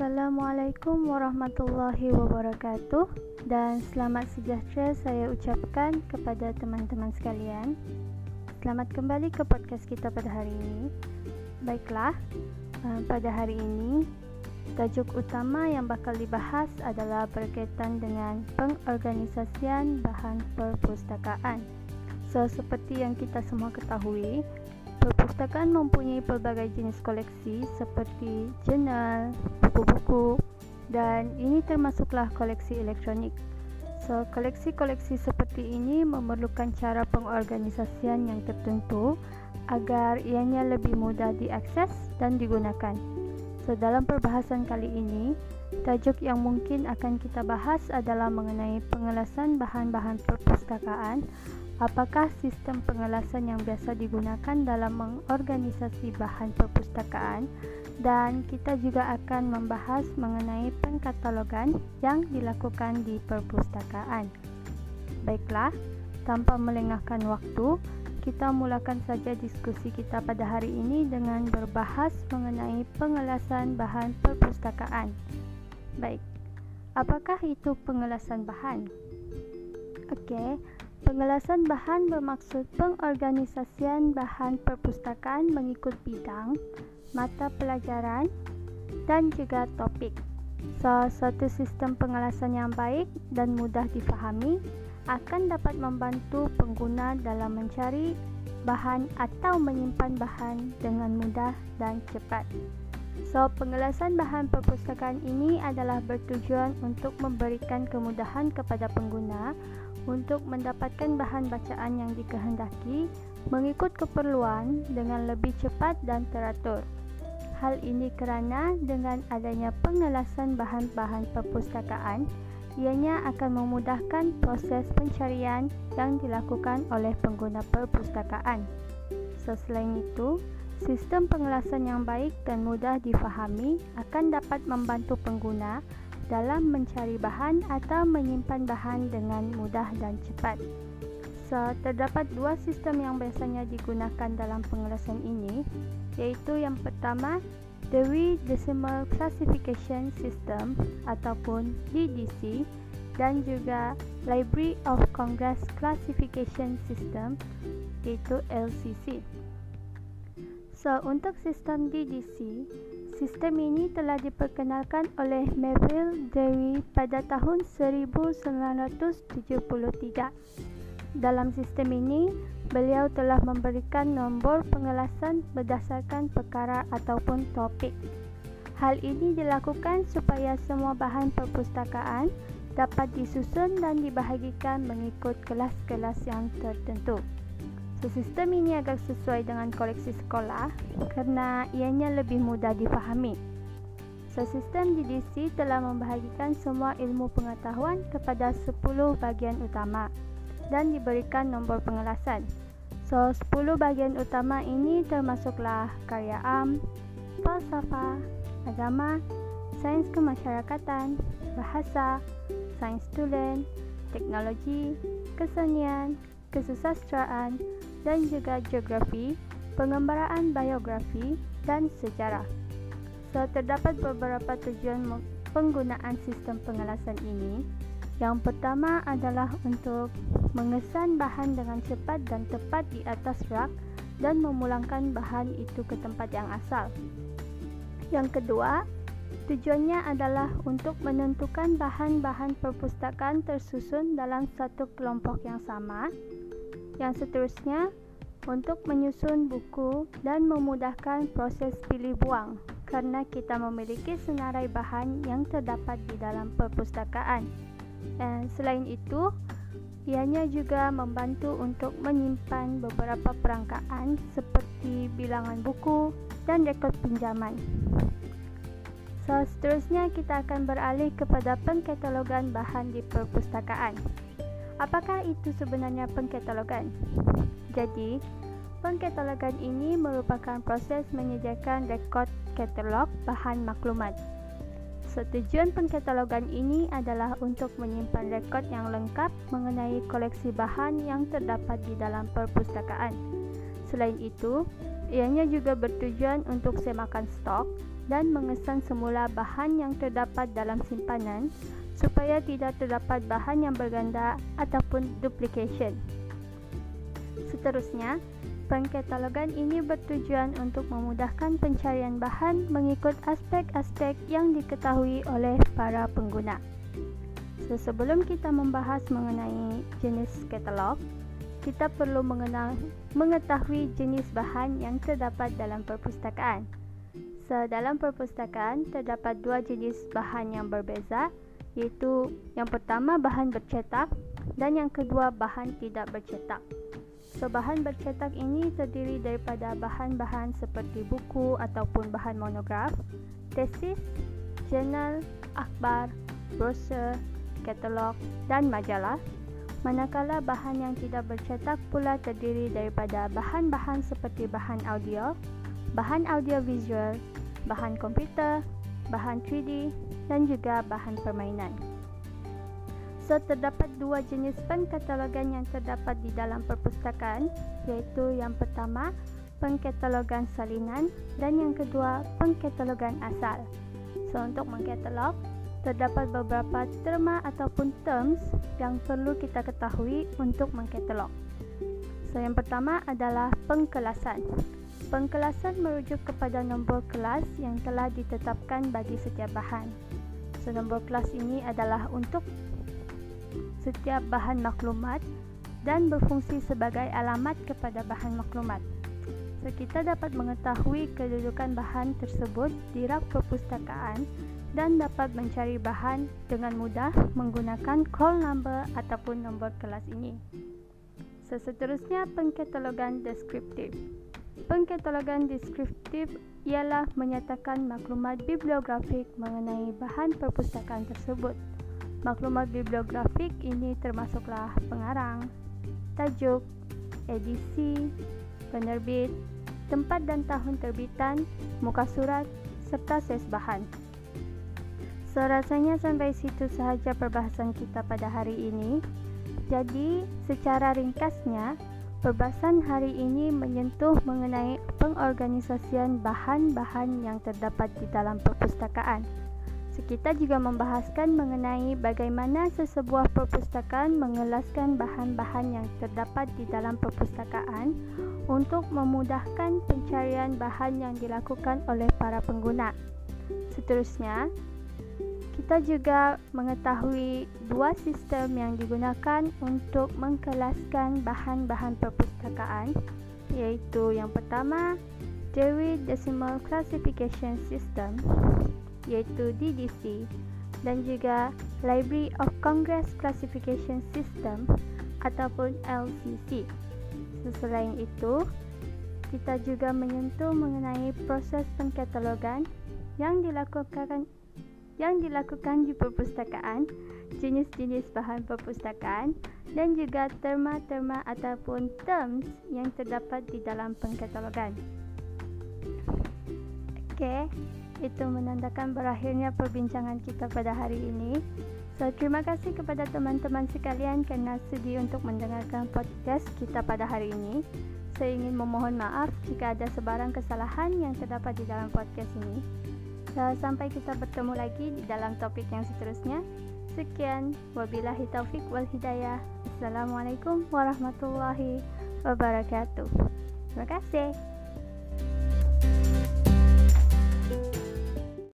Assalamualaikum warahmatullahi wabarakatuh dan selamat sejahtera saya ucapkan kepada teman-teman sekalian. Selamat kembali ke podcast kita pada hari ini. Baiklah, uh, pada hari ini tajuk utama yang bakal dibahas adalah berkaitan dengan pengorganisasian bahan perpustakaan. So, seperti yang kita semua ketahui, Perpustakaan mempunyai pelbagai jenis koleksi seperti jurnal, buku-buku dan ini termasuklah koleksi elektronik. So, koleksi-koleksi seperti ini memerlukan cara pengorganisasian yang tertentu agar ianya lebih mudah diakses dan digunakan. So, dalam perbahasan kali ini, tajuk yang mungkin akan kita bahas adalah mengenai pengelasan bahan-bahan perpustakaan Apakah sistem pengelasan yang biasa digunakan dalam mengorganisasi bahan perpustakaan dan kita juga akan membahas mengenai pengkatalogan yang dilakukan di perpustakaan. Baiklah, tanpa melengahkan waktu, kita mulakan saja diskusi kita pada hari ini dengan berbahas mengenai pengelasan bahan perpustakaan. Baik, apakah itu pengelasan bahan? Okey, Pengelasan bahan bermaksud pengorganisasian bahan perpustakaan mengikut bidang, mata pelajaran dan juga topik. So, suatu sistem pengelasan yang baik dan mudah difahami akan dapat membantu pengguna dalam mencari bahan atau menyimpan bahan dengan mudah dan cepat. So, pengelasan bahan perpustakaan ini adalah bertujuan untuk memberikan kemudahan kepada pengguna untuk mendapatkan bahan bacaan yang dikehendaki mengikut keperluan dengan lebih cepat dan teratur. Hal ini kerana dengan adanya pengelasan bahan-bahan perpustakaan, ianya akan memudahkan proses pencarian yang dilakukan oleh pengguna perpustakaan. Selain itu, sistem pengelasan yang baik dan mudah difahami akan dapat membantu pengguna dalam mencari bahan atau menyimpan bahan dengan mudah dan cepat. So, terdapat dua sistem yang biasanya digunakan dalam pengelasan ini, iaitu yang pertama, Dewey Decimal Classification System ataupun DDC dan juga Library of Congress Classification System iaitu LCC. So, untuk sistem DDC, Sistem ini telah diperkenalkan oleh Melville Dewey pada tahun 1973. Dalam sistem ini, beliau telah memberikan nombor pengelasan berdasarkan perkara ataupun topik. Hal ini dilakukan supaya semua bahan perpustakaan dapat disusun dan dibahagikan mengikut kelas-kelas yang tertentu. So, sistem ini agak sesuai dengan koleksi sekolah kerana ianya lebih mudah difahami. So, sistem DDC telah membahagikan semua ilmu pengetahuan kepada 10 bahagian utama dan diberikan nombor pengelasan. So, 10 bahagian utama ini termasuklah karya am, falsafah, agama, sains kemasyarakatan, bahasa, sains tulen, teknologi, kesenian, kesusastraan, dan juga geografi, pengembaraan biografi dan sejarah. So, terdapat beberapa tujuan penggunaan sistem pengelasan ini. Yang pertama adalah untuk mengesan bahan dengan cepat dan tepat di atas rak dan memulangkan bahan itu ke tempat yang asal. Yang kedua, tujuannya adalah untuk menentukan bahan-bahan perpustakaan tersusun dalam satu kelompok yang sama yang seterusnya untuk menyusun buku dan memudahkan proses pilih buang kerana kita memiliki senarai bahan yang terdapat di dalam perpustakaan. Dan selain itu, ianya juga membantu untuk menyimpan beberapa perangkaan seperti bilangan buku dan rekod pinjaman. So, seterusnya kita akan beralih kepada pengkatalogan bahan di perpustakaan. Apakah itu sebenarnya pengkatalogan? Jadi, pengkatalogan ini merupakan proses menyediakan rekod katalog bahan maklumat. Setujuan pengkatalogan ini adalah untuk menyimpan rekod yang lengkap mengenai koleksi bahan yang terdapat di dalam perpustakaan. Selain itu, Ianya juga bertujuan untuk semakan stok dan mengesan semula bahan yang terdapat dalam simpanan supaya tidak terdapat bahan yang berganda ataupun duplication. Seterusnya, pengkatalogan ini bertujuan untuk memudahkan pencarian bahan mengikut aspek-aspek yang diketahui oleh para pengguna. So, sebelum kita membahas mengenai jenis katalog, kita perlu mengenal mengetahui jenis bahan yang terdapat dalam perpustakaan. So, dalam perpustakaan terdapat dua jenis bahan yang berbeza, iaitu yang pertama bahan bercetak dan yang kedua bahan tidak bercetak. So, bahan bercetak ini terdiri daripada bahan-bahan seperti buku ataupun bahan monograf, tesis, jurnal, akhbar, brosur, katalog dan majalah manakala bahan yang tidak bercetak pula terdiri daripada bahan-bahan seperti bahan audio, bahan audio visual, bahan komputer, bahan 3D dan juga bahan permainan. So, terdapat dua jenis pengkatalogan yang terdapat di dalam perpustakaan iaitu yang pertama, pengkatalogan salinan dan yang kedua, pengkatalogan asal. So, untuk mengkatalog, terdapat beberapa terma ataupun terms yang perlu kita ketahui untuk mengkatalog. So, yang pertama adalah pengkelasan. Pengkelasan merujuk kepada nombor kelas yang telah ditetapkan bagi setiap bahan. So, nombor kelas ini adalah untuk setiap bahan maklumat dan berfungsi sebagai alamat kepada bahan maklumat. So, kita dapat mengetahui kedudukan bahan tersebut di rak perpustakaan dan dapat mencari bahan dengan mudah menggunakan call number ataupun nombor kelas ini. Seterusnya, pengkatalogan deskriptif. Pengkatalogan deskriptif ialah menyatakan maklumat bibliografik mengenai bahan perpustakaan tersebut. Maklumat bibliografik ini termasuklah pengarang, tajuk, edisi, penerbit, tempat dan tahun terbitan, muka surat serta ses bahan. So rasanya sampai situ sahaja perbahasan kita pada hari ini. Jadi secara ringkasnya, perbahasan hari ini menyentuh mengenai pengorganisasian bahan-bahan yang terdapat di dalam perpustakaan. So, kita juga membahaskan mengenai bagaimana sesebuah perpustakaan mengelaskan bahan-bahan yang terdapat di dalam perpustakaan untuk memudahkan pencarian bahan yang dilakukan oleh para pengguna. Seterusnya, kita juga mengetahui dua sistem yang digunakan untuk mengkelaskan bahan-bahan perpustakaan iaitu yang pertama Dewey Decimal Classification System iaitu DDC dan juga Library of Congress Classification System ataupun LCC. Selain itu, kita juga menyentuh mengenai proses pengkatalogan yang dilakukan yang dilakukan di perpustakaan, jenis-jenis bahan perpustakaan dan juga terma-terma ataupun terms yang terdapat di dalam pengkatalogan. Okey, itu menandakan berakhirnya perbincangan kita pada hari ini. So, terima kasih kepada teman-teman sekalian kerana sudi untuk mendengarkan podcast kita pada hari ini. Saya ingin memohon maaf jika ada sebarang kesalahan yang terdapat di dalam podcast ini sampai kita bertemu lagi di dalam topik yang seterusnya. Sekian, wabillahi taufik wal hidayah. Assalamualaikum warahmatullahi wabarakatuh. Terima kasih. Thank you.